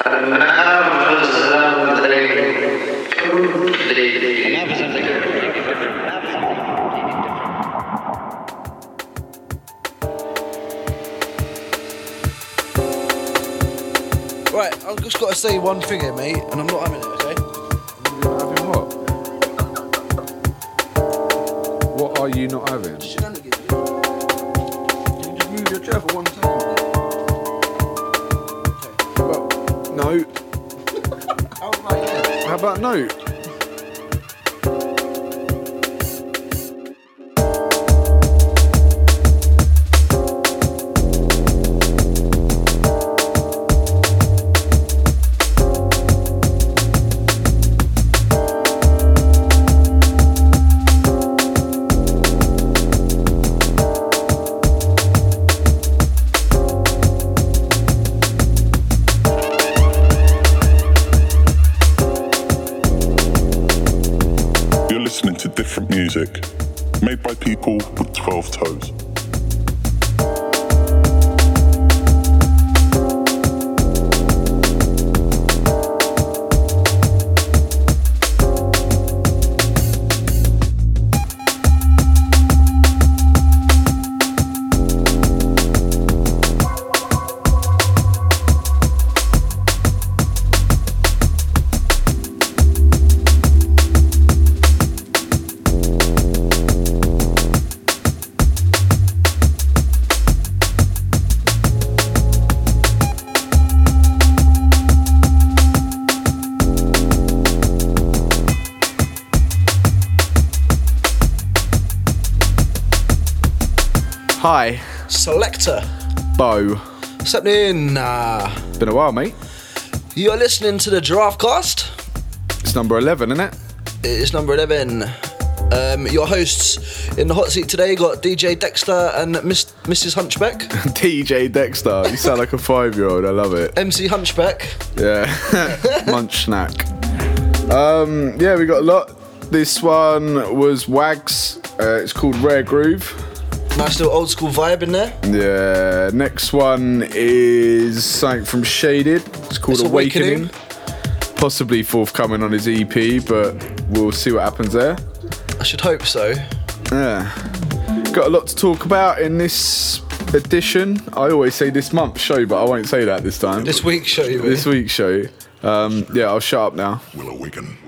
Right, I've just got to say one thing here, mate, and I'm not having it, okay? Having what? What are you not having? Shenanigans. Can you just move your chair for one second? No. Oh How about you? How about no? Hi, Selector. Bo. What's happening? Nah. Been a while, mate. You're listening to the Giraffe Cast. It's number 11, isn't it? It's number 11. Um, your hosts in the hot seat today got DJ Dexter and Miss, Mrs. Hunchback. DJ Dexter. You sound like a five year old. I love it. MC Hunchback. Yeah. Munch snack. Um, yeah, we got a lot. This one was Wags. Uh, it's called Rare Groove. Nice little old school vibe in there. Yeah. Next one is something from Shaded. It's called It's Awakening. Awakening. Possibly forthcoming on his EP, but we'll see what happens there. I should hope so. Yeah. Got a lot to talk about in this edition. I always say this month's show, but I won't say that this time. This week's show, you this week's show. Um, yeah, I'll shut up now. Will awaken.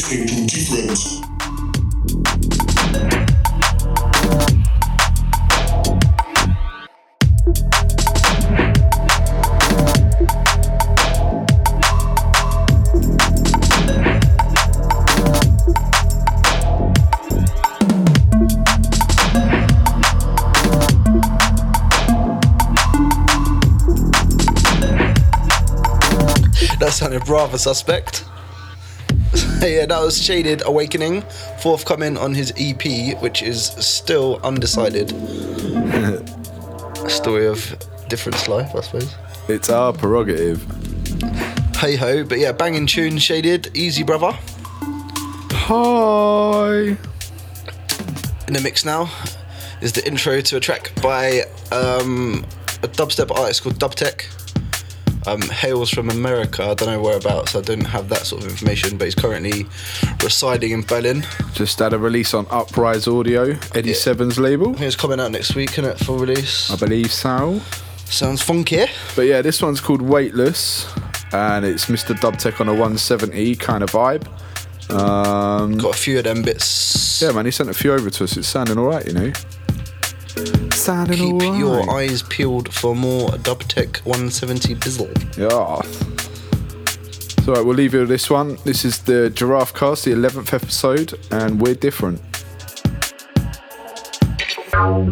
To different. That sounded rather suspect. yeah, that was Shaded Awakening, forthcoming on his EP, which is still undecided. Story of different life, I suppose. It's our prerogative. Hey ho, but yeah, banging tune, Shaded, easy brother. Hi. In the mix now is the intro to a track by um, a dubstep artist called Dubtech. Um, hails from America. I don't know whereabouts. I don't have that sort of information, but he's currently residing in Berlin. Just had a release on Uprise Audio, Eddie Yeah. Seven's label. I think it's coming out next week, innit, for release. I believe so. Sounds funky. But yeah, this one's called Weightless. and it's Mr. Dubtech on a 170 kind of vibe. Um, Got a few of them bits. yeah, man, he sent a few over to us. It's sounding all right, you know. Sounding Keep all right. your eyes peeled for more Dubtech 170 bizzle. Yeah. So, right, we'll leave you with this one. This is the Giraffe Cast, the 11th episode, and we're different. Well,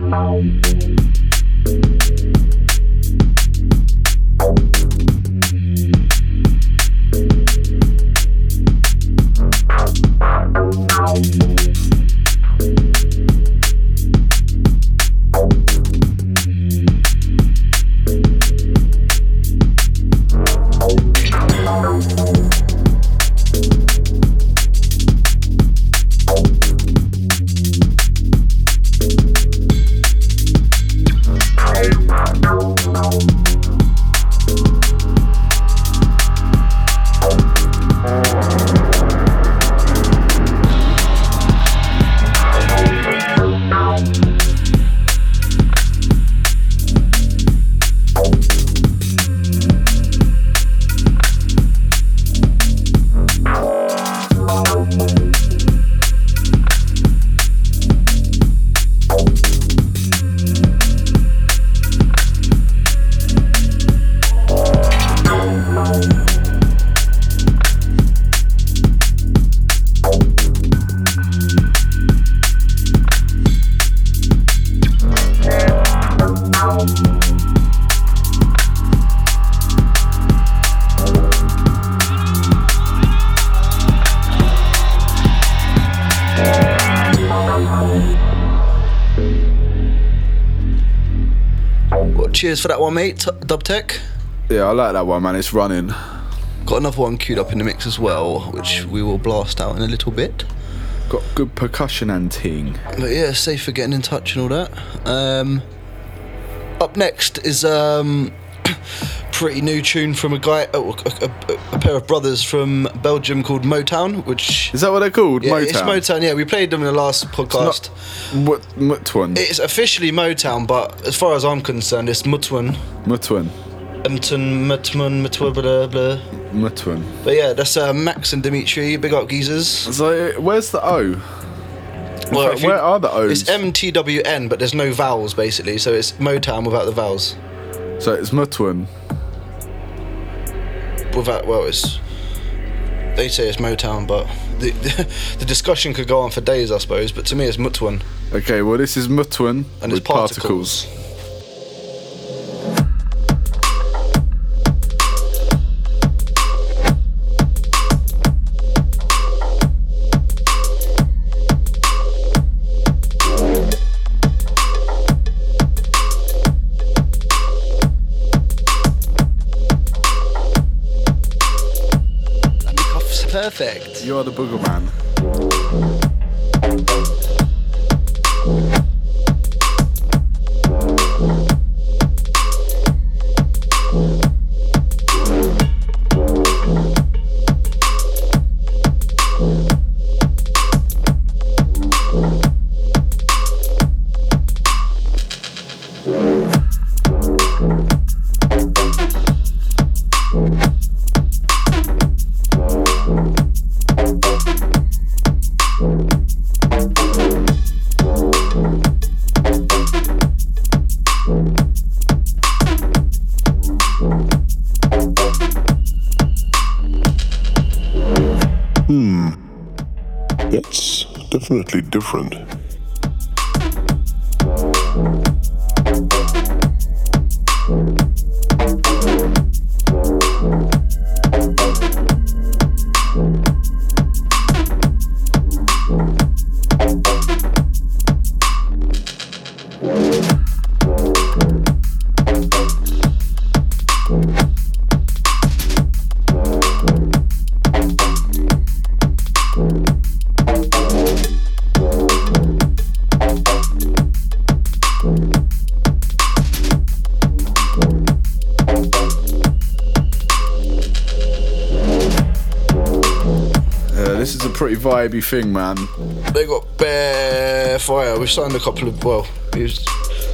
cheers for that one, mate. T- Dubtech. Yeah, I like that one, man. It's running. Got another one queued up in the mix as well, which we will blast out in a little bit. Got good percussion and ting. But yeah, safe for getting in touch and all that. Um, up next is um, pretty new tune from a guy, a, a pair of brothers from Belgium called Motown, which Is that what they're called? yeah, Motown. it's Motown. Yeah, we played them in the last podcast. What Mutwan? it's officially Motown, but as far as I'm concerned, it's Mutwan. Mutwan. Mutwan, Mutwan, Mutwan, blah, blah. Mutwan. But yeah, that's uh, Max and Dimitri. Big up geezers. So where's the O? Well, fact, you- where are the O's? It's MTWN, but there's no vowels basically, so it's Motown without the vowels. so it's Mutwan. Without well, it's they say it's Motown, but the, the discussion could go on for days, I suppose. But to me, it's Mutwan Okay, well this is Mutwan and with it's particles. Perfect. You are the booger man. Vibey thing, man. They got bare fire. We've signed a couple of well, we've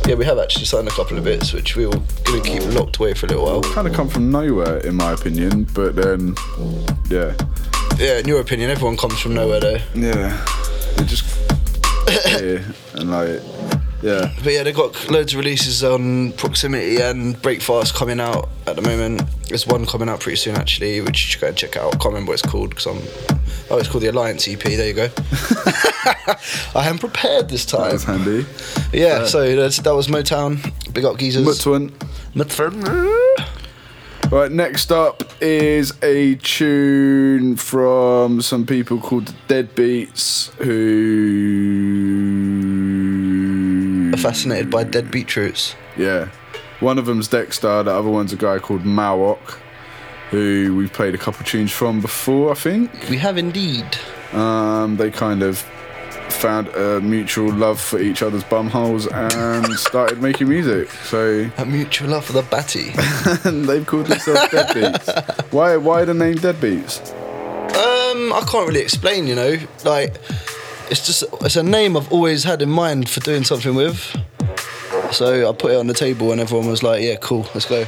Yeah, we have actually signed a couple of bits, which we were to keep locked away for a little while. Kind of come from nowhere, in my opinion. But then, yeah, Yeah, in your opinion, everyone comes from nowhere though. yeah, it just yeah, and like, yeah, But yeah, they've got loads of releases on Proximity and Breakfast coming out at the moment. There's one coming out pretty soon actually, which you should go and check out. I can't remember what it's called because I'm. Oh, it's called the Alliance EP. There you go. I am prepared this that time. was handy. Yeah, so uh, that's, that was Motown. Big up geezers. Mutwin. Mutfern. Right, next up is a tune from some people called Deadbeats who. Are fascinated by dead beetroots. Yeah. One of them's Dexter, the other one's a guy called Mawok, who we've played a couple tunes from before, I think. We have indeed. Um, they kind of found a mutual love for each other's bumholes and started making music. So A mutual love for the batty. and they've called themselves Deadbeats. Why why the name Deadbeats? Um, I can't really explain, you know. Like, it's just it's a name I've always had in mind for doing something with. So I put it on the table, and everyone was like, "Yeah, cool, let's go."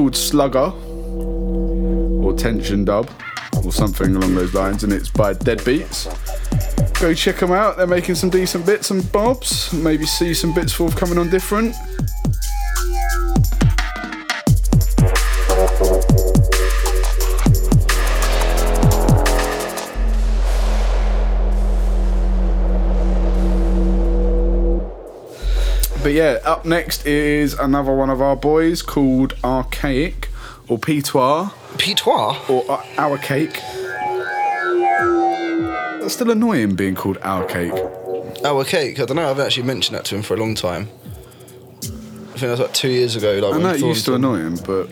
Called Slugger or Tension Dub or something along those lines, and it's by Deadbeats. Go check them out. They're making some decent bits and bobs. Maybe see some bits forthcoming on different. But yeah, up next is another one of our boys called Archaic or Pitois Pitois. or uh, Our Cake. That's still annoying being called Our Cake. Our cake. I don't know. I haven't actually mentioned that to him for a long time. I think that was like two years ago. Like I know it used to annoy him, but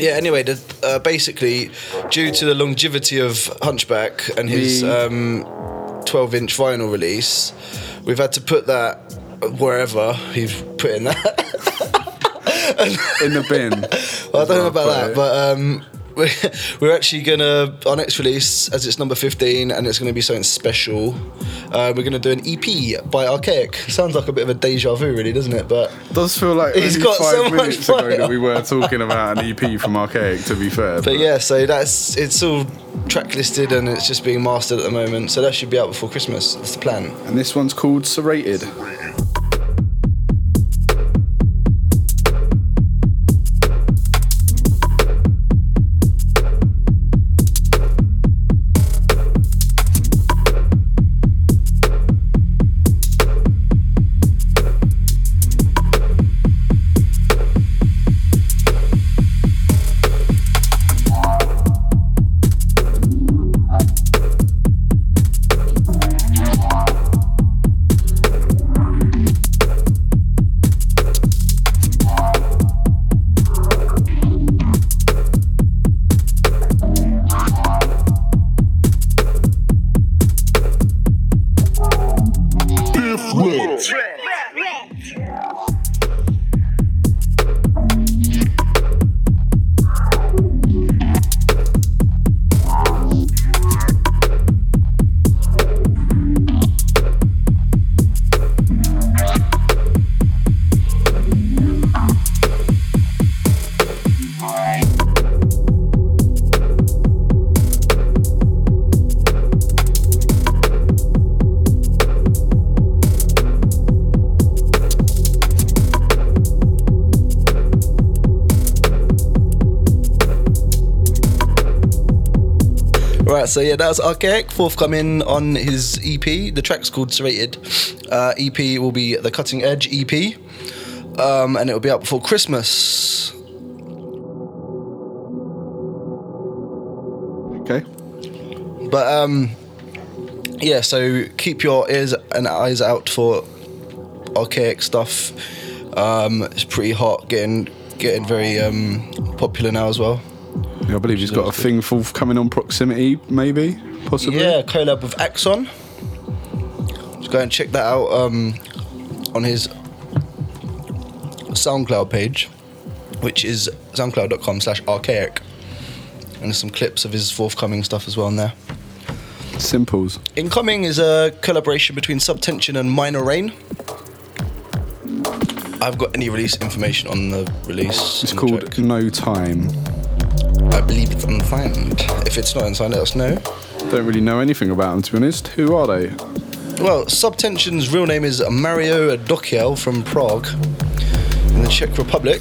Yeah. Anyway, the, uh, basically, due to the longevity of Hunchback and his The- um, 12-inch vinyl release, we've had to put that wherever he's putting that. in the bin. Well, I don't know about that, it. but um, we're, we're actually gonna our next release, as it's number fifteen, and it's gonna be something special. Uh, we're gonna do an EP by Archaic. Sounds like a bit of a deja vu, really, doesn't it? But does feel like He's only got five so much minutes ago fire. that we were talking about an EP from Archaic. To be fair, but yeah, so that's it's all track listed and it's just being mastered at the moment. So that should be out before Christmas. That's the plan. and this one's called Serrated. So yeah, that's Archaic, forthcoming on his EP. The track's called Serrated. Uh, EP will be the Cutting Edge EP, um, and it will be out before Christmas. Okay. But um, yeah, so keep your ears and eyes out for Archaic stuff. Um, it's pretty hot, getting getting very um, popular now as well. I believe he's got a thing forthcoming on proximity, maybe, possibly. Yeah, collab with Axon. Just go and check that out um, on his SoundCloud page, which is soundcloud.com slash archaic. And there's some clips of his forthcoming stuff as well in there. Simples. Incoming is a collaboration between Subtension and Minor Rain. I've got any release information on the release. It's called. No Time. I believe it's unsigned. If it's not unsigned, let us know. Don't really know anything about them, to be honest. Who are they? Well, Subtension's real name is Mario Dokiel from Prague, in the Czech Republic.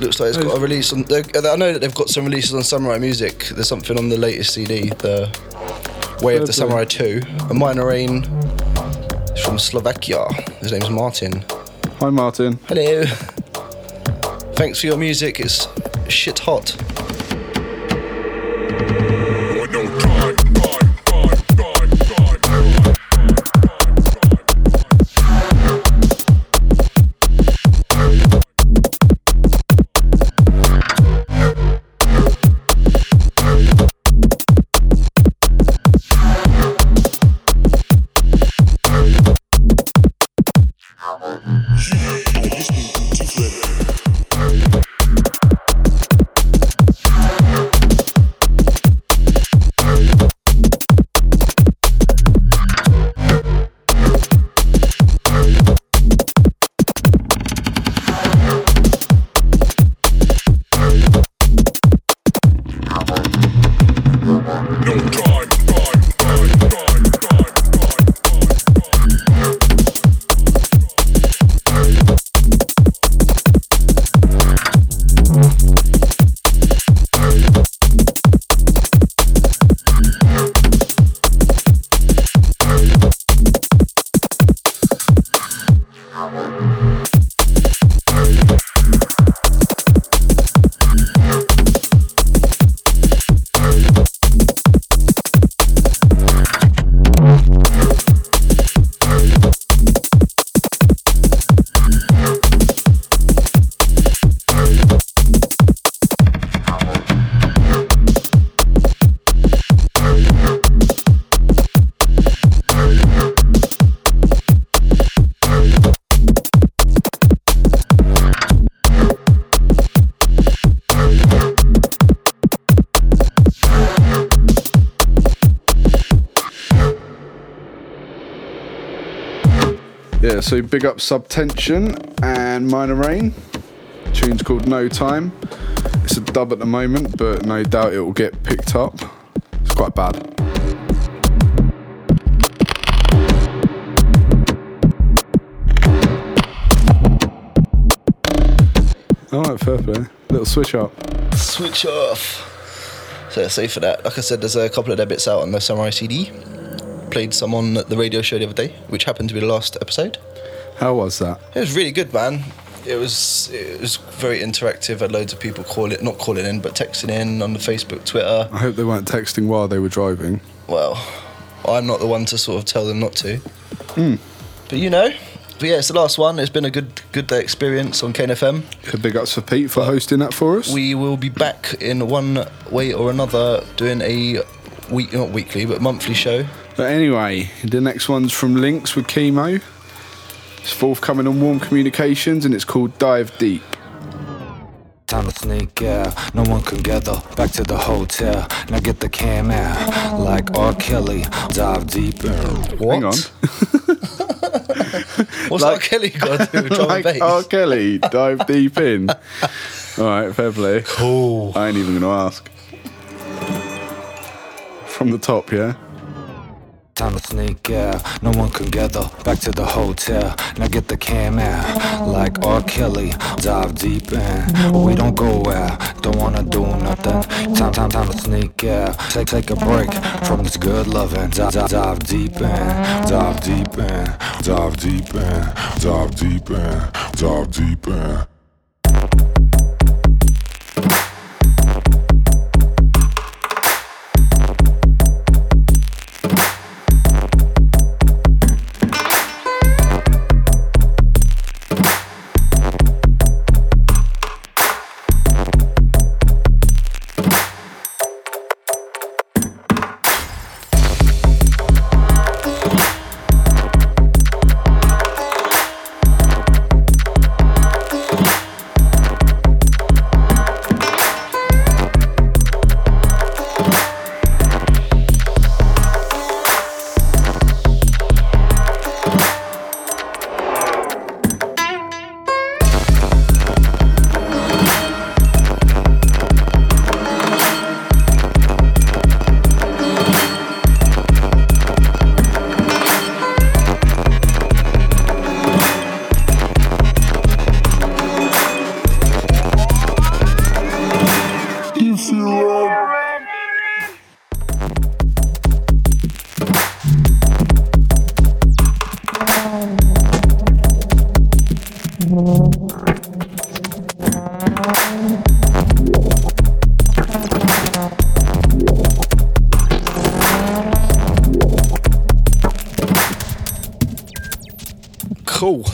Looks like it's got a release on. I know that they've got some releases on Samurai Music. There's something on the latest CD, the Way of the Samurai play. 2. A Minor Rain is from Slovakia. His name's Martin. Hi, Martin. Hello. Thanks for your music. It's shit hot. So big up Subtension and Minor Rain. Tune's called No Time. It's a dub at the moment, but no doubt it will get picked up. It's quite bad. Alright, fair play. Little switch up. Switch off. So safe for that. Like I said, there's a couple of their out on the Samurai CD. Played some on the radio show the other day, which happened to be the last episode. How was that? It was really good, man. It was it was very interactive. Had loads of people call it, not calling in, but texting in on the Facebook, Twitter. I hope they weren't texting while they were driving. Well, I'm not the one to sort of tell them not to. Hmm. But you know, but yeah, it's the last one. It's been a good good day experience on KNFM. Yeah, Big ups for Pete for hosting that for us. We will be back in one way or another doing a week, not weekly, but monthly show. But anyway, the next one's from Lynx with Kemo. It's forthcoming on Warm Communications and it's called Dive Deep. Time to sneak out, no one can gather. Back to the hotel, now get the cam out. Like R. Kelly, dive deeper. Hang on. What's Like- like, Kelly got to do with drum like and R. Kelly, dive deep in. Alright, fair play. Cool. I ain't even gonna ask. From the top, yeah? Time to sneak out. No one can gather. Back to the hotel. Now get the cam out. Like R. Kelly, dive deep in. We don't go out. Don't wanna do nothing. Time, time, time to sneak out. Take, take a break from this good loving. Dive, dive, dive deep in. Dive deep in. Dive deep in. Dive deep in. Dive deep in.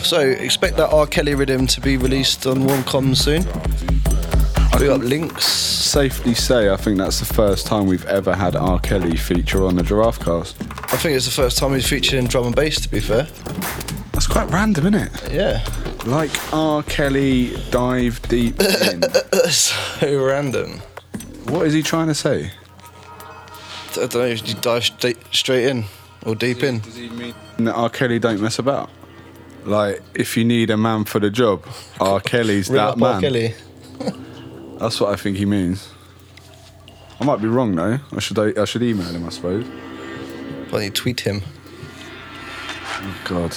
So expect that R. Kelly rhythm to be released on Warm Comms soon. We got Lynx. Safely say, I think that's the first time we've ever had R. Kelly feature on the Giraffe Cast. I think it's the first time he's featured in drum and bass. To be fair. That's quite random, isn't it? Yeah. Like R. Kelly dive deep in. so random. what is he trying to say? I don't know if you dive straight, straight in or deep in. Does he mean that R. Kelly don't mess about? Like, if you need a man for the job, R. Kelly's Ring that up man. R. Kelly. That's what I think he means. I might be wrong though. I should I should email him, I suppose. Why don't you tweet him? Oh God,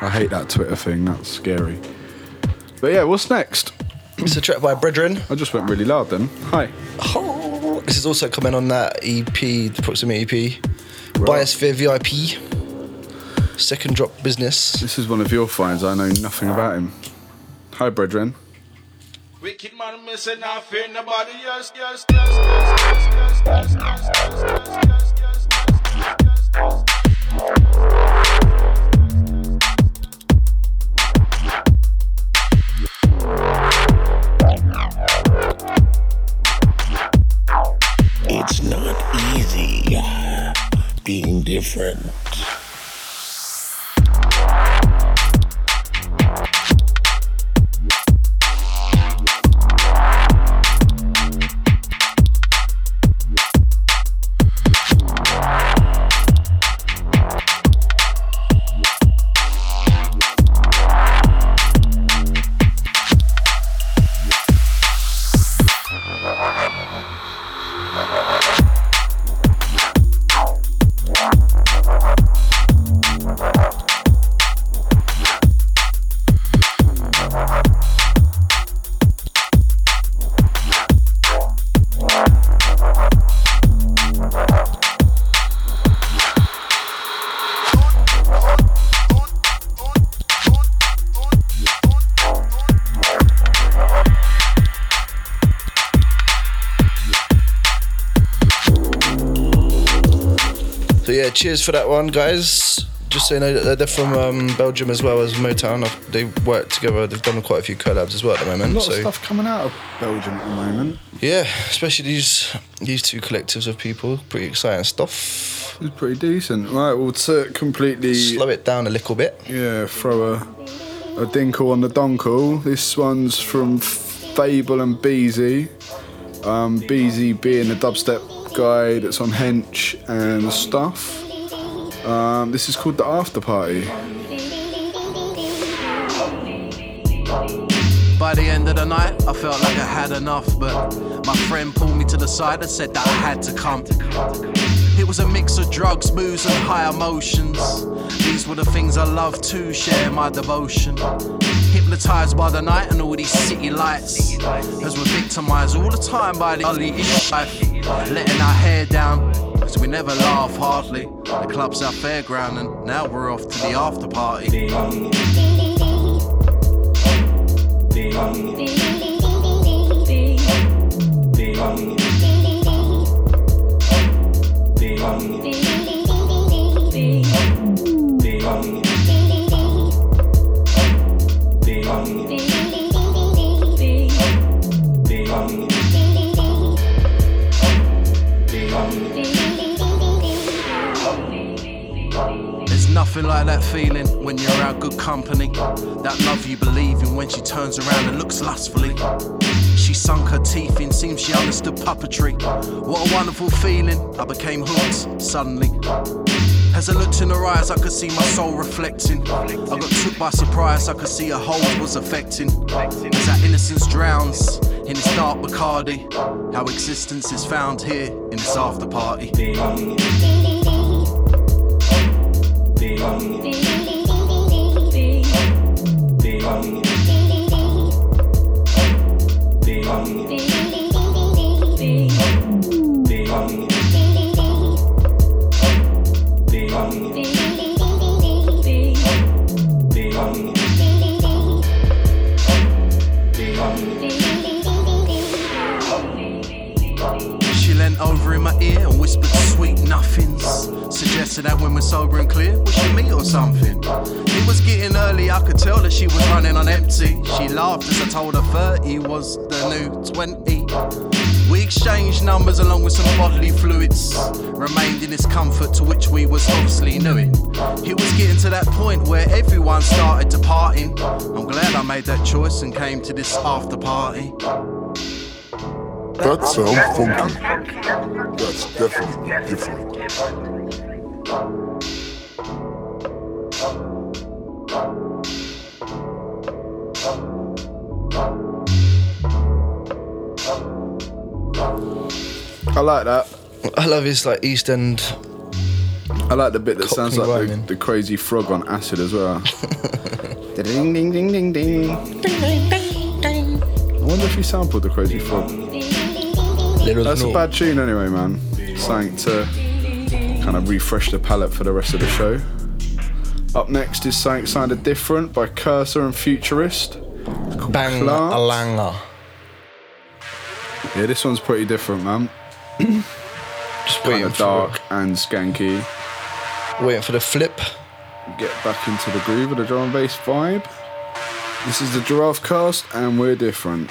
I hate that Twitter thing. That's scary. But yeah, what's next? It's a track by Brethren. I just went really loud then. Hi. Oh, this is also coming on that EP, the Proximity EP. Biosphere VIP. Second drop business. This is one of your finds. I know nothing about him. Hi, brethren. Wicked man missing I fear nobody else. Yes, yes, yes, yes, yes, yes, yes, yes, yes, yes, yes, yes. It's not easy being different. Cheers for that one, guys. Just so you know that they're from um, Belgium as well as Motown. They work together. They've done quite a few collabs as well at the moment. A lot So of stuff coming out of Belgium at the moment. yeah, especially these these two collectives of people. Pretty exciting stuff. It's pretty decent. Right, we'll to completely Slow it down a little bit. yeah throw a a dinkle on the donkle. This one's from Fable and Beezy. Um, Beezy being the dubstep guy that's on Hench and stuff. Um, this is called the After Party. By the end of the night, I felt like I had enough, but my friend pulled me to the side and said that I had to come. It was a mix of drugs, booze, and high emotions. These were the things I loved to share my devotion. Hypnotized by the night and all these city lights. As we're victimized all the time by the ugly life. Letting our hair down, cause we never laugh hardly. The club's our fairground, and now we're off to the after party. Nothing like that feeling when you're out good company. That love you believe in when she turns around and looks lustfully. She sunk her teeth in, seems she understood puppetry. What a wonderful feeling. I became hooked suddenly. As I looked in her eyes, I could see my soul reflecting. I got took by surprise, I could see her hold was affecting. As our innocence drowns in this dark Bacardi, how existence is found here in this after party. She leant over in my ear and whispered sweet nothings. Suggested that when we're sober and clear, we should meet or something. It was getting early, I could tell that she was running on empty. She laughed as I told her 30 was the new 20. We exchanged numbers along with some bodily fluids. Remained in this comfort to which we was obviously new it. It was getting to that point where everyone started departing. I'm glad I made that choice and came to this after party. That sounds funky. That's definitely different. I like that. I love his like East End. I like the bit that sounds Cockney like the, rhyming. the crazy frog on acid as well. ding ding ding ding ding. I wonder if he sampled the crazy frog. Little That's a North. bad tune anyway, man. Something to kind of refresh the palette for the rest of the show. Up next is something sounded different by Cursor and Futurist. Bang Alanga. Yeah, this one's pretty different, man. Just Kind of dark and skanky. waiting for the flip. Get back into the groove of the drum and bass vibe. This is the Giraffe Cast, and we're different.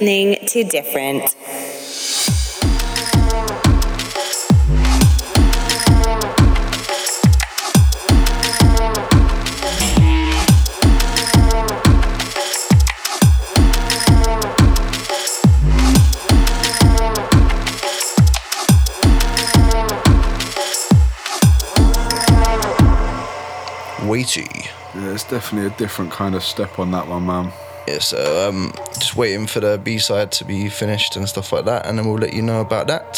listening to Different. Weighty. Yeah, it's definitely a different kind of step on that one, man. Yeah, so um, just waiting for the B side to be finished and stuff like that, and then we'll let you know about that.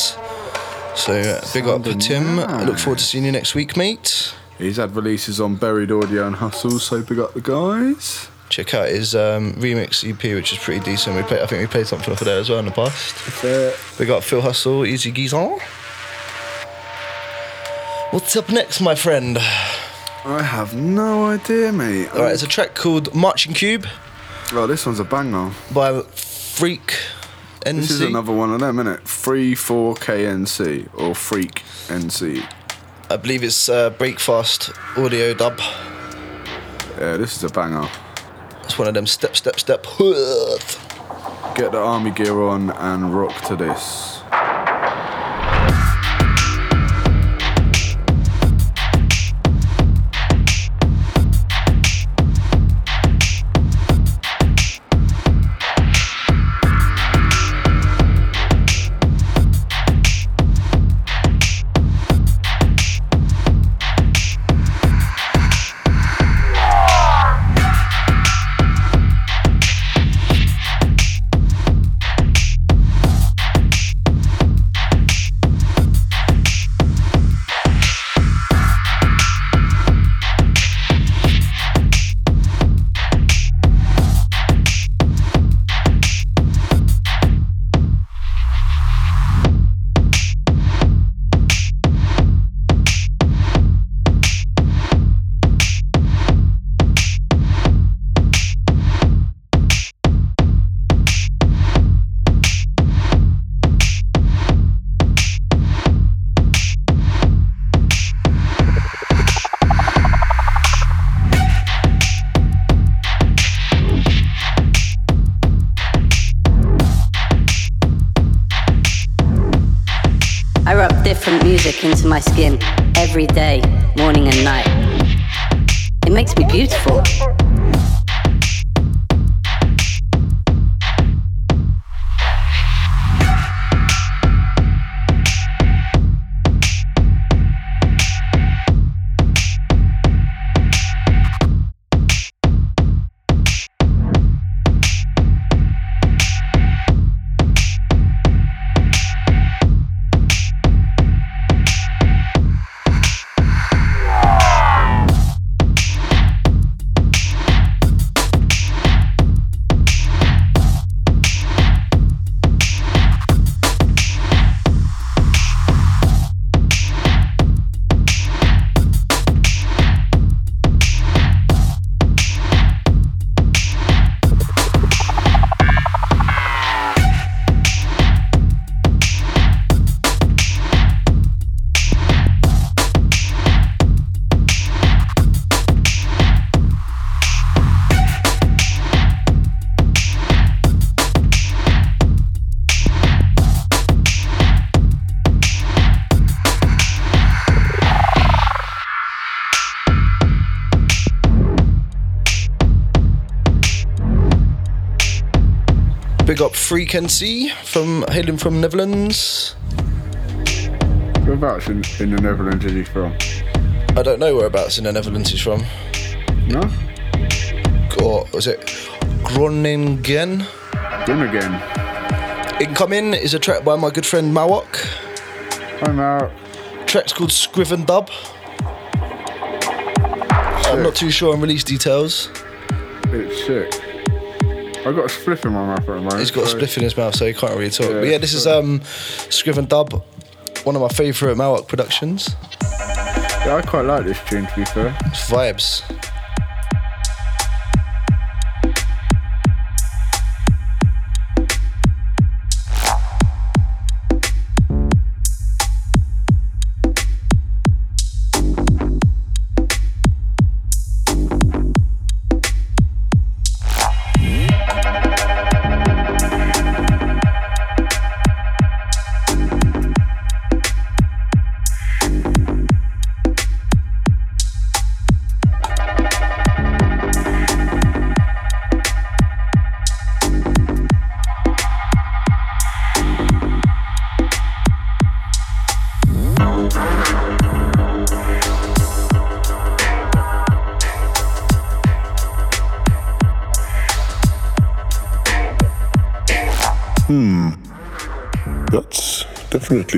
So uh, big up to Sounding Tim. I look forward to seeing you next week, mate. He's had releases on Buried Audio and Hustle, so big up the guys. Check out his um, remix EP, which is pretty decent. We play, I think we played something off of there as well in the past. Fair. Big up Phil Hustle, Easy Geezer. What's up next, my friend? I have no idea, mate. All right, it's a track called Marching Cube Oh, this one's a banger. by Freak NC. This is another one of them, isn't it? Free 4KNC or Freak NC. I believe it's uh, Breakfast audio dub. Yeah, this is a banger. It's one of them step, step, step. Get the army gear on and rock to this. Up from hailing from Netherlands. Whereabouts in, in the Netherlands is he from? I don't know whereabouts in the Netherlands he's from. No? Or was it Groningen? Again. Incoming is a track by my good friend Mauoq. I'm out. Track's called Scriven Dub. I'm not too sure on release details. It's sick. I got a spliff in my mouth at the moment. He's got a spliff in his mouth, so he can't really talk. Yeah, but yeah, this is um, Scriven Dub, one of my favourite Mauoq productions. Yeah, I quite like this tune to be fair. It's vibes.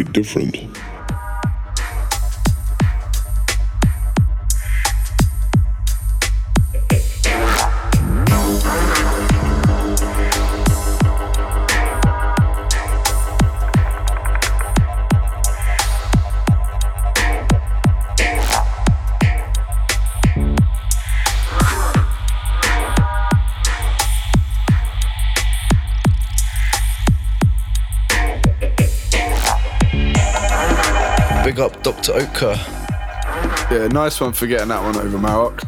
Definitely different. Oka. Yeah, nice one for getting that one over Mauoq.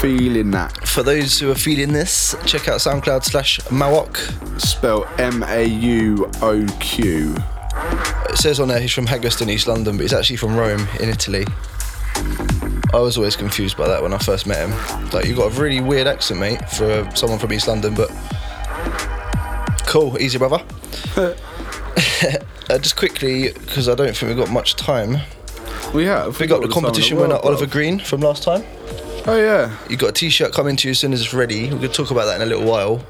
Feeling that. For those who are feeling this, check out SoundCloud slash Mauoq. Spelled M A U O Q. It says on there he's from Haggerston, East London, but he's actually from Rome in Italy. I was always confused by that when I first met him. Like, you've got a really weird accent, mate, for someone from East London, but cool, easy, brother. uh, just quickly, because I don't think we've got much time. We have. We got the competition winner Oliver Green from last time. Oh yeah. You got a T-shirt coming to you as soon as it's ready. We're gonna talk about that in a little while.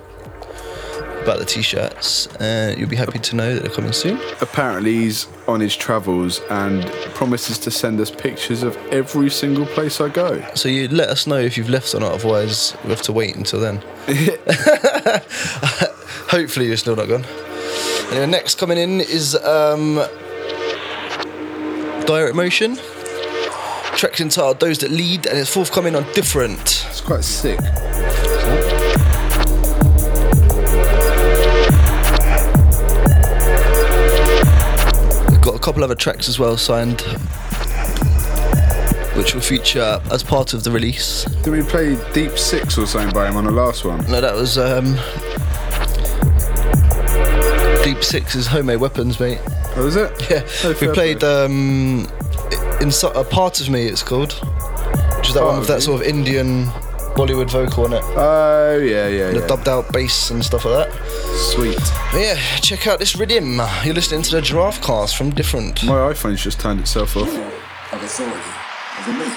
About the T-shirts, uh, you'll be happy to know that they're coming soon. Apparently he's on his travels and promises to send us pictures of every single place I go. So you let us know if you've left or not. Otherwise, we'll have to wait until then. Hopefully, you're still not gone. Anyway, next coming in is um, Direct Motion. Track entitled "Those That Lead" and it's forthcoming on Different. It's quite sick. We've got a couple other tracks as well signed, which will feature as part of the release. Did we play Deep Six or something by him on the last one? No, that was um, Deep Six's homemade weapons, mate. Oh, is it? Yeah, Oh, we played um, in so- a part of me. It's called, which is that Part one with of that sort of Indian Bollywood vocal on it, Oh yeah, yeah, the yeah. dubbed out bass and stuff like that. Sweet. But yeah, check out this rhythm. You're listening to the Giraffe Cast from Different. My iPhone's just turned itself off. Of authority over me.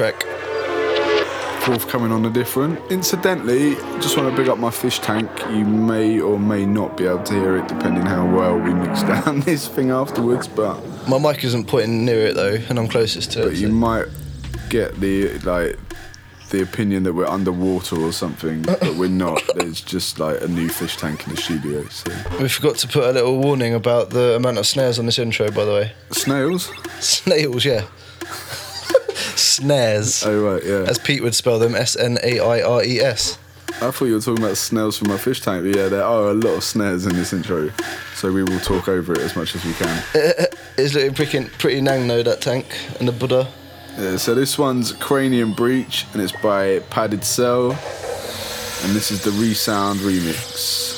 Really happy with that track. Forthcoming on the different. Incidentally, just want to big up my fish tank. You may or may not be able to hear it depending how well we mix down this thing afterwards, but My mic isn't pointing near it though, and I'm closest to but it. But you so- might get the like the opinion that we're underwater or something, but we're not. There's just like a new fish tank in the studio. So We forgot to put a little warning about the amount of snares on this intro, by the way. snails. Snails, yeah. Snares. Oh right, yeah. As Pete would spell them, S N A I R E S. I thought you were talking about snails from my fish tank, but yeah, there are a lot of snares in this intro, so we will talk over it as much as we can. It's looking pretty, pretty nang though, that tank. And the Buddha. Yeah, so this one's Cranium Breach and it's by Padded Cell. And this is the Resound remix.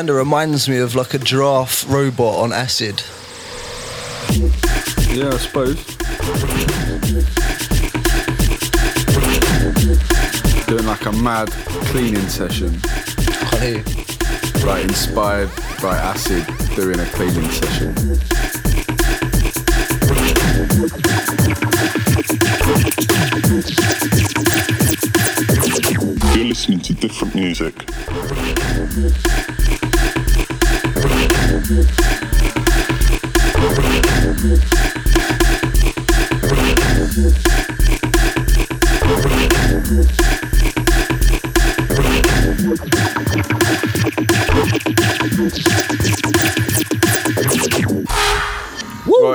Kind of reminds me of like a giraffe robot on acid. Yeah, I suppose. Doing like a mad cleaning session. Can't hear you. Like inspired by acid doing a cleaning session. You're listening to different music. Right,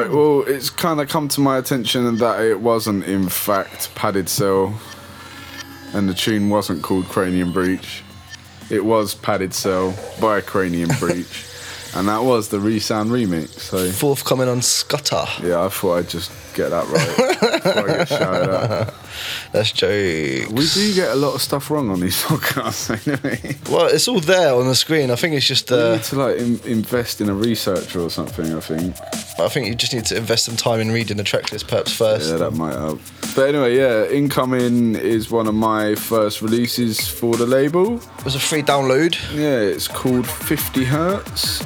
well, it's kind of come to my attention that it wasn't, in fact, Padded Cell, and the tune wasn't called Cranium Breach. It was Padded Cell by Cranium Breach, and that was the Resound remix. So, Forthcoming on Scutter. yeah, I thought I'd just get that right before I get shouted at. That's jokes. We do get a lot of stuff wrong on these podcasts, don't we? Well, it's all there on the screen. I think it's just. We Uh, need to like in- invest in a researcher or something. I think. I think you just need to invest some time in reading the track list perhaps first. Yeah, that might help. But anyway, yeah, Incoming is one of my first releases for the label. It was a free download. Yeah, it's called 50 Hertz.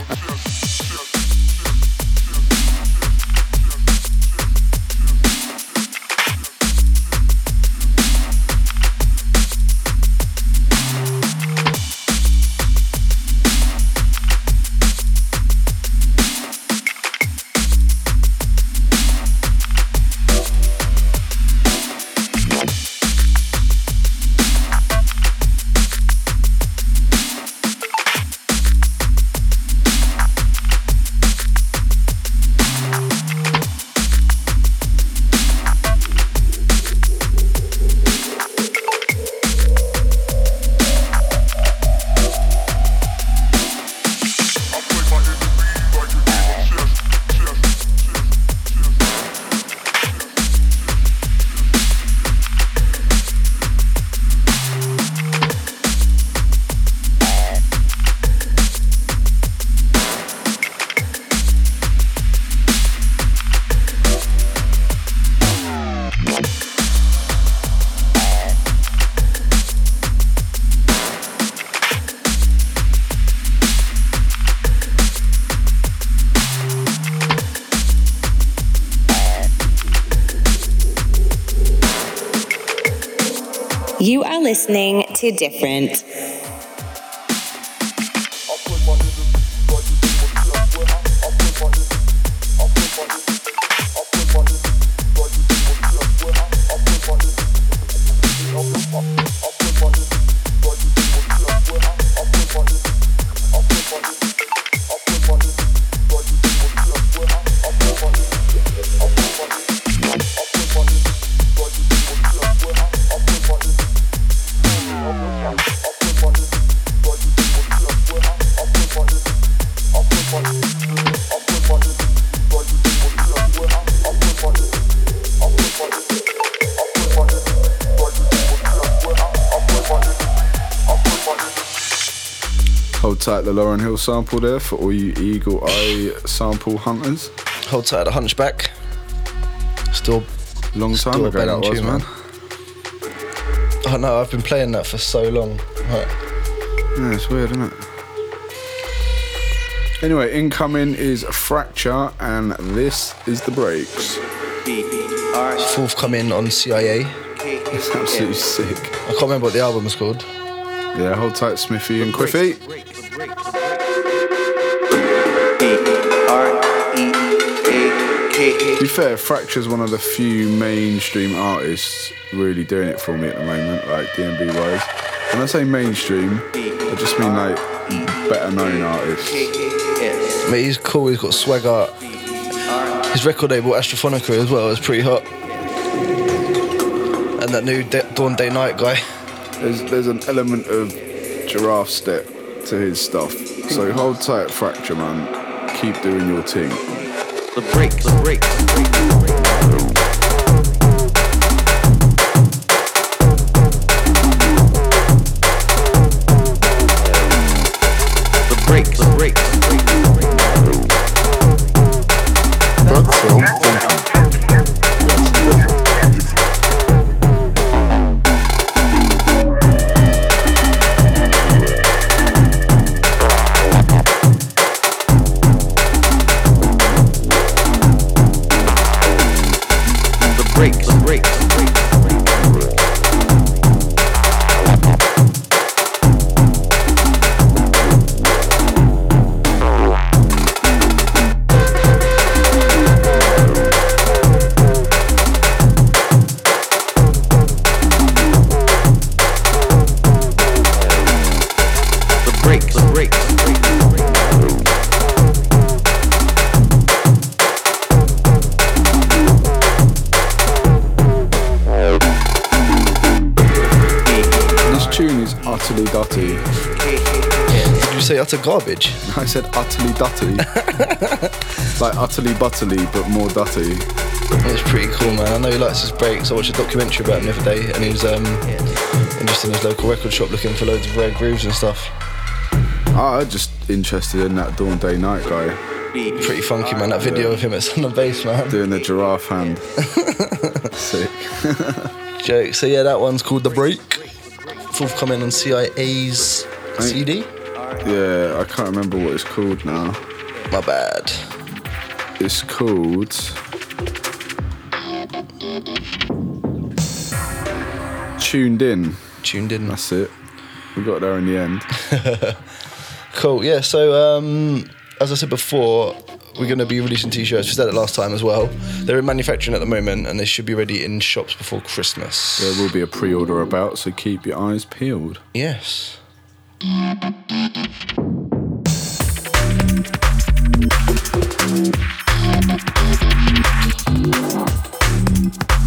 Listening to Different. The Lauryn Hill sample there for all you eagle eye sample hunters. Hold tight the Hunchback. Still, Long time still ago that was, man. Oh no, I've been playing that for so long. Right. Yeah, it's weird, isn't it? Anyway, incoming is Fracture, and this is the breaks. Forthcoming on CIA. It's absolutely sick. I can't remember what the album was called. Yeah, hold tight, Smithy and Quiffy. To be fair, Fracture's one of the few mainstream artists really doing it for me at the moment, like DnB wise. When I say mainstream, I just mean like better known artists. Mate, he's cool. He's got swagger. His record label, Astrophonica, as well, is pretty hot. And that new Da- Dawn Day Night guy. There's there's an element of giraffe step to his stuff. So hold tight, Fracture man. Keep doing your thing. The break, the break, garbage? I said utterly dutty. like utterly butterly, but more dutty. It's pretty cool, man. I know he likes his breaks. I watched a documentary about him the other day, and he was um, just in his local record shop looking for loads of rare grooves and stuff. Ah, I'm just interested in that Dawn Day Night guy Pretty funky, man. That video of him at Sun and Bass, man. doing the giraffe hand. Sick. Joke. So yeah, that one's called The Break. Forthcoming on CIA's CD. Yeah, I can't remember what it's called now. My bad. It's called. Tuned in. Tuned in. That's it. We got there in the end. Cool. Yeah. So um, as I said before, we're going to be releasing t-shirts. We said it last time as well. They're in manufacturing at the moment, and they should be ready in shops before Christmas. There will be a pre-order about, so keep your eyes peeled. Yes. It's not easy being different. Loving that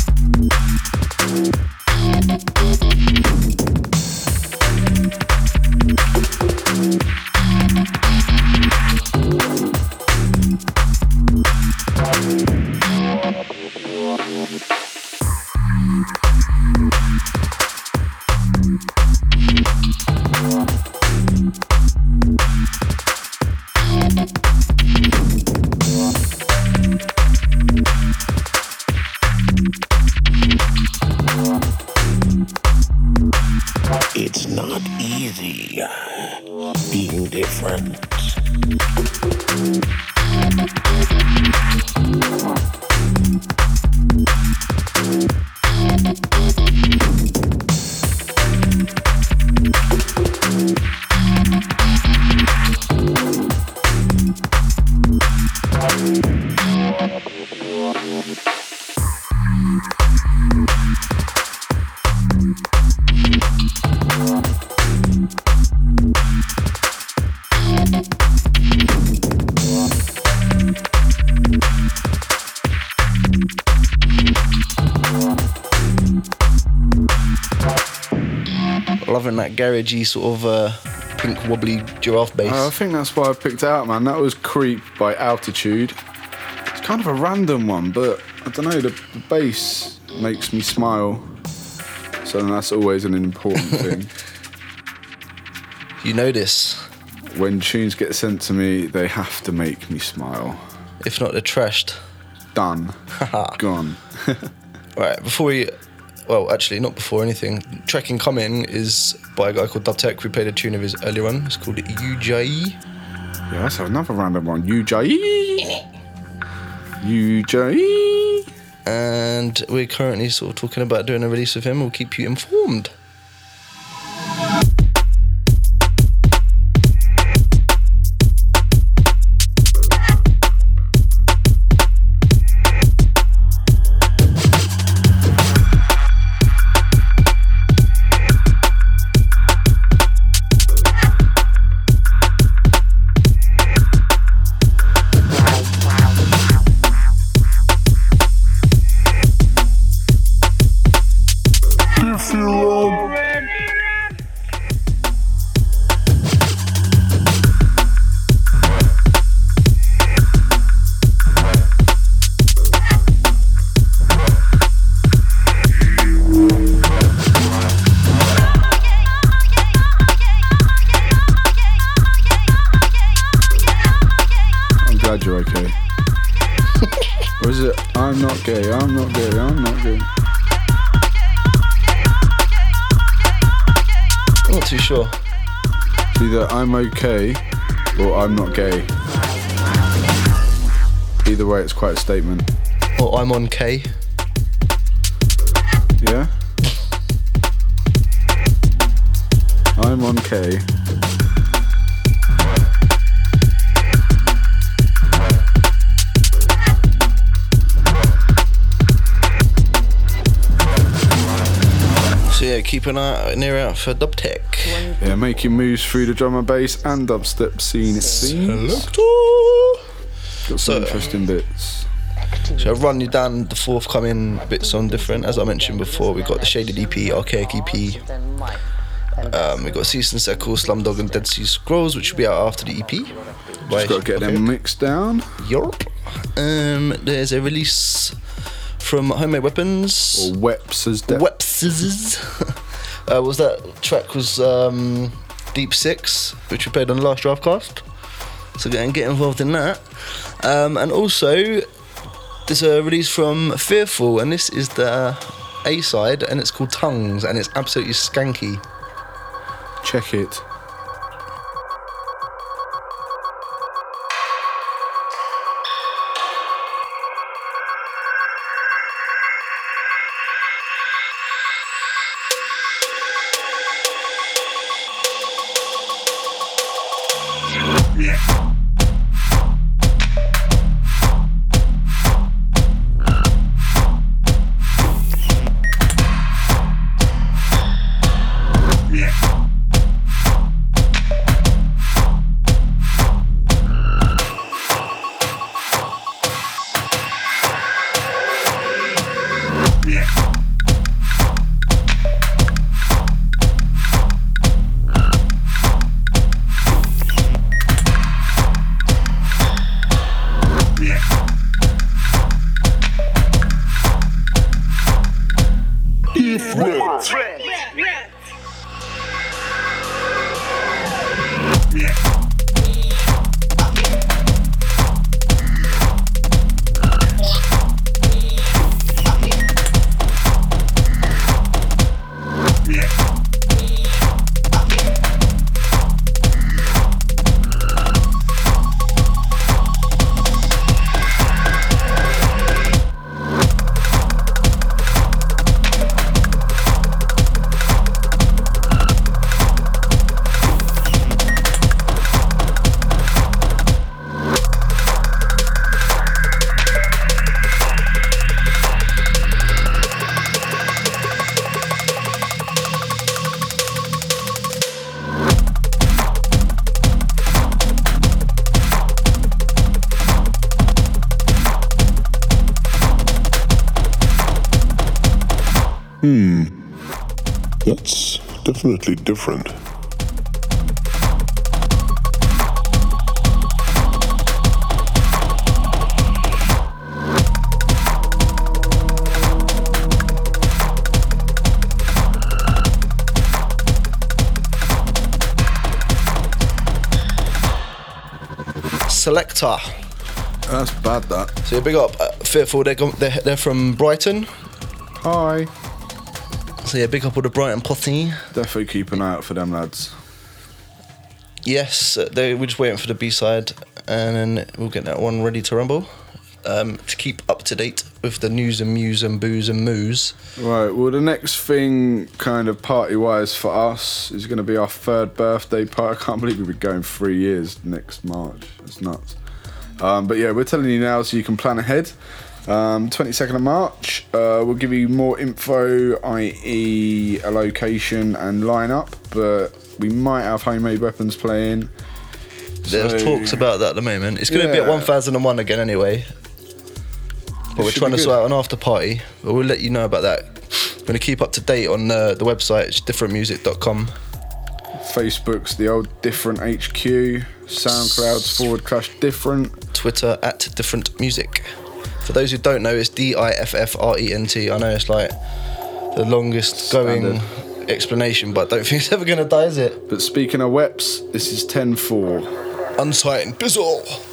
garagey sort of uh, pink wobbly giraffe bass. Uh, I think that's why I picked out, man. That was Creep by Altitude. It's kind of a random one, but I don't know, the, the bass makes me smile. So that's always an important thing. You know this. when tunes get sent to me, they have to make me smile. If not, they're trashed. Done. Gone. Right, before we. Well, actually, not before anything. Track incoming is by a guy called Dubtech. We played a tune of his earlier on. It's called UJE. Yeah, that's another random one. UJ. UJ. And we're currently sort of talking about doing a release of him. We'll keep you informed. Or is it, I'm not gay, I'm not gay, I'm not gay? I'm not too sure. It's either I'm okay or I'm not gay. Either way, it's quite a statement. Or I'm on K. Yeah? I'm on K. keep an eye an ear out for Dubtech. Yeah, making moves through the drum and bass and dubstep scene, it seems. Got some So- interesting bits. So I'll run you down the forthcoming bits on different. As I mentioned before, we've got the Shaded EP, Archaic EP. Um, we've got Cease and Seckle, Slumdog and Dead Sea Scrolls, which will be out after the EP. Just got to get them mixed down. Europe. Um, there's a release from Homemade Weapons. Or Weps as de- Wepses. uh, was that track was um, Deep Six, which we played on the last Giraffe Cast. So get, get involved in that. Um, and also, there's a release from Fearful, and this is the A side, and it's called Tongues, and it's absolutely skanky. Check it. Definitely different. Selector. That's bad. That. So yeah, big up uh, Fearful. They're, they're they're from Brighton. Hi. So yeah, big up all the Brighton potty. Definitely keep an eye out for them lads. Yes, uh, they, we're just waiting for the B side, and then we'll get that one ready to rumble. Um, to keep up to date with the news and news and booze and moos. Right. Well, the next thing, kind of party-wise for us, is going to be our third birthday party. I can't believe we've been going three years next March. It's nuts. Um, but yeah, we're telling you now so you can plan ahead. Um, 22nd of March, uh, we'll give you more info, i.e., a location and lineup. But we might have homemade weapons playing. There's So- talks about that at the moment. It's going to be at 1001 again anyway. But we're trying to sort out an after party. But we'll let you know about that. We're going to keep up to date on uh, the website. It's differentmusic.com. Facebook's the old different HQ. SoundCloud's forward slash different. Twitter at different music. For those who don't know, it's D I F F R E N T. I know it's like the longest going explanation, but I don't think it's ever going to die, is it? But speaking of weps, this is 10 4. Unsighted Bizzle.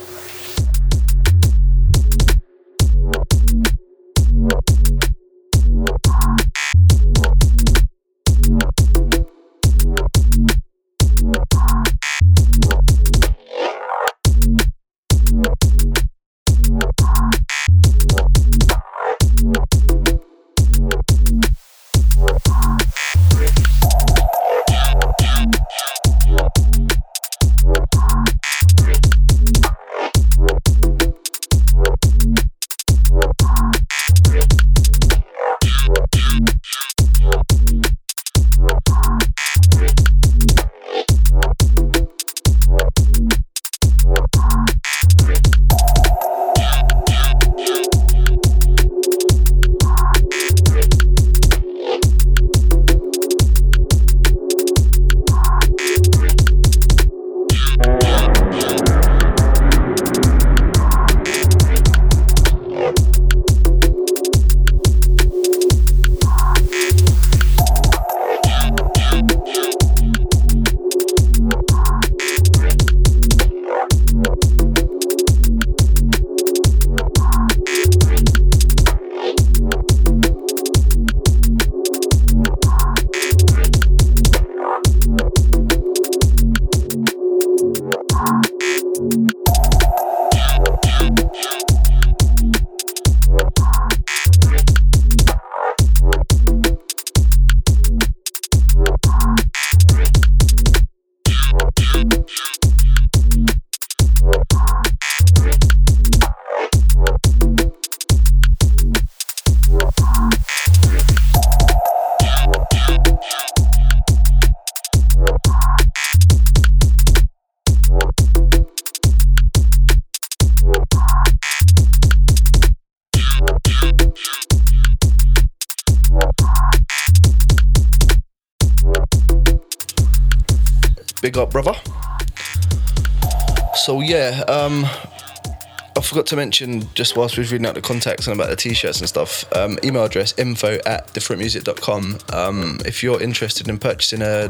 Forgot to mention just whilst we was reading out the contacts and about the t-shirts and stuff. Um, email address info at differentmusic.com. Um, if you're interested in purchasing a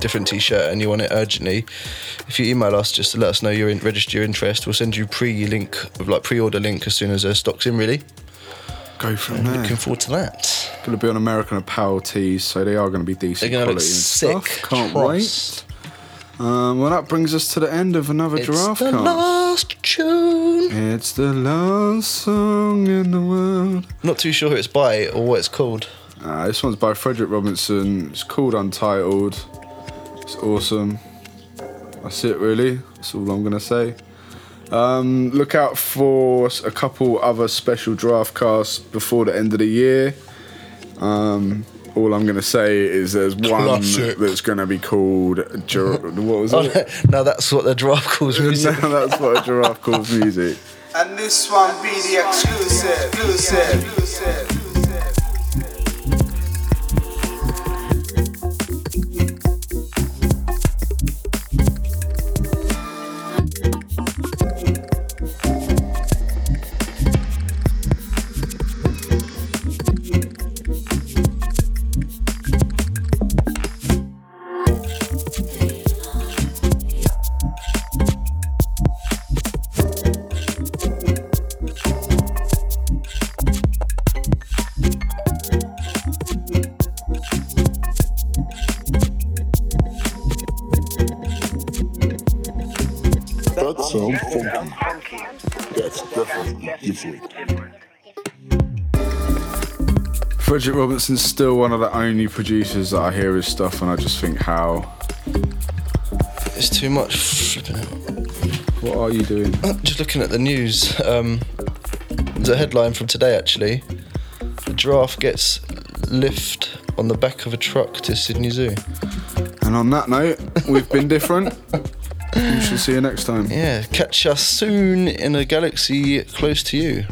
different t-shirt and you want it urgently, if you email us just to let us know you're in, register your interest, we'll send you pre-link, like pre-order link as soon as the stock's in. Really, Go from there. looking forward to that. Going to be on American Apparel tees, so they are going to be decent They're gonna look quality and sick, stuff. Can't trust. wait. Um, well, that brings us to the end of another It's giraffe the cast. last tune. It's the last song in the world. Not too sure who it's by or what it's called. Uh, this one's by Frederick Robinson. It's called Untitled. It's awesome. That's it, really. That's all I'm gonna say. Um, look out for a couple other special giraffe casts before the end of the year. Um, all I'm gonna say is there's one Classic. that's gonna be called. Gir- what was it? now that's what the draft calls music. no, that's what a giraffe calls music. And this one be the exclusive, exclusive, exclusive. Frederic Robinson's still one of the only producers that I hear his stuff, and I just think how. It's too much. Flipping out. What are you doing? Just looking at the news. Um, there's a headline from today actually. The giraffe gets lift on the back of a truck to Sydney Zoo. And on that note, we've been different. We shall see you next time. Yeah, catch us soon in a galaxy close to you.